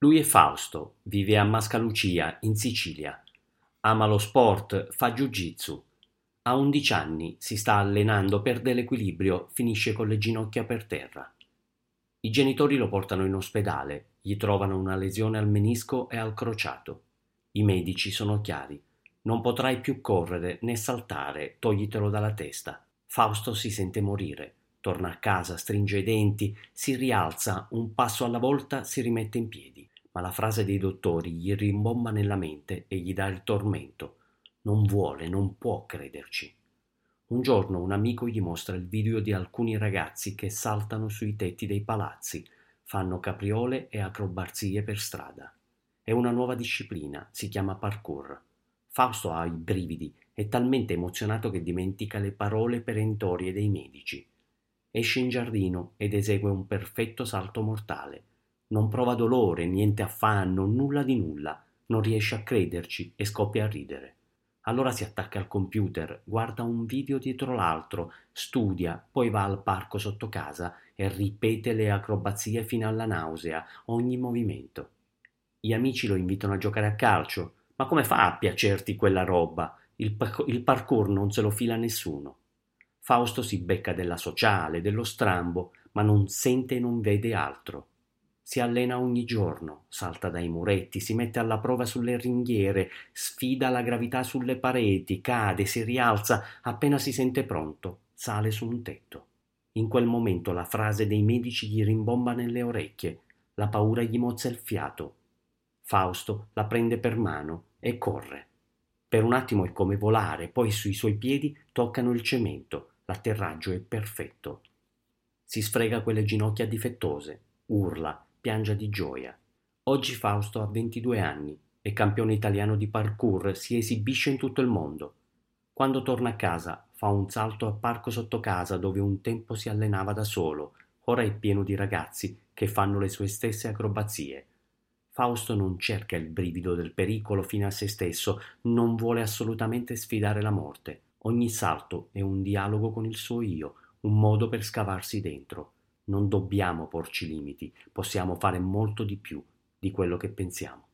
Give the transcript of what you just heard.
Lui è Fausto, vive a Mascalucia, in Sicilia. Ama lo sport, fa jiu-jitsu. A 11 anni si sta allenando, perde l'equilibrio, finisce con le ginocchia per terra. I genitori lo portano in ospedale, gli trovano una lesione al menisco e al crociato. I medici sono chiari. Non potrai più correre né saltare, toglitelo dalla testa. Fausto si sente morire. Torna a casa, stringe i denti, si rialza, un passo alla volta si rimette in piedi. Ma la frase dei dottori gli rimbomba nella mente e gli dà il tormento. Non vuole, non può crederci. Un giorno un amico gli mostra il video di alcuni ragazzi che saltano sui tetti dei palazzi, fanno capriole e acrobazie per strada. È una nuova disciplina, si chiama parkour. Fausto ha i brividi, è talmente emozionato che dimentica le parole perentorie dei medici. Esce in giardino ed esegue un perfetto salto mortale. Non prova dolore, niente affanno, nulla di nulla, non riesce a crederci e scoppia a ridere. Allora si attacca al computer, guarda un video dietro l'altro, studia, poi va al parco sotto casa e ripete le acrobazie fino alla nausea, ogni movimento. Gli amici lo invitano a giocare a calcio, ma come fa a piacerti quella roba? Il, il parkour non se lo fila nessuno. Fausto si becca della sociale, dello strambo, ma non sente e non vede altro. Si allena ogni giorno, salta dai muretti, si mette alla prova sulle ringhiere, sfida la gravità sulle pareti, cade, si rialza, appena si sente pronto, sale su un tetto. In quel momento la frase dei medici gli rimbomba nelle orecchie, la paura gli mozza il fiato, Fausto la prende per mano e corre. Per un attimo è come volare, poi sui suoi piedi toccano il cemento, l'atterraggio è perfetto. Si sfrega quelle ginocchia difettose, urla, piange di gioia. Oggi Fausto ha 22 anni, è campione italiano di parkour, si esibisce in tutto il mondo. Quando torna a casa fa un salto a parco sotto casa dove un tempo si allenava da solo, ora è pieno di ragazzi che fanno le sue stesse acrobazie. Fausto non cerca il brivido del pericolo fino a se stesso, non vuole assolutamente sfidare la morte. Ogni salto è un dialogo con il suo io, un modo per scavarsi dentro. Non dobbiamo porci limiti, possiamo fare molto di più di quello che pensiamo.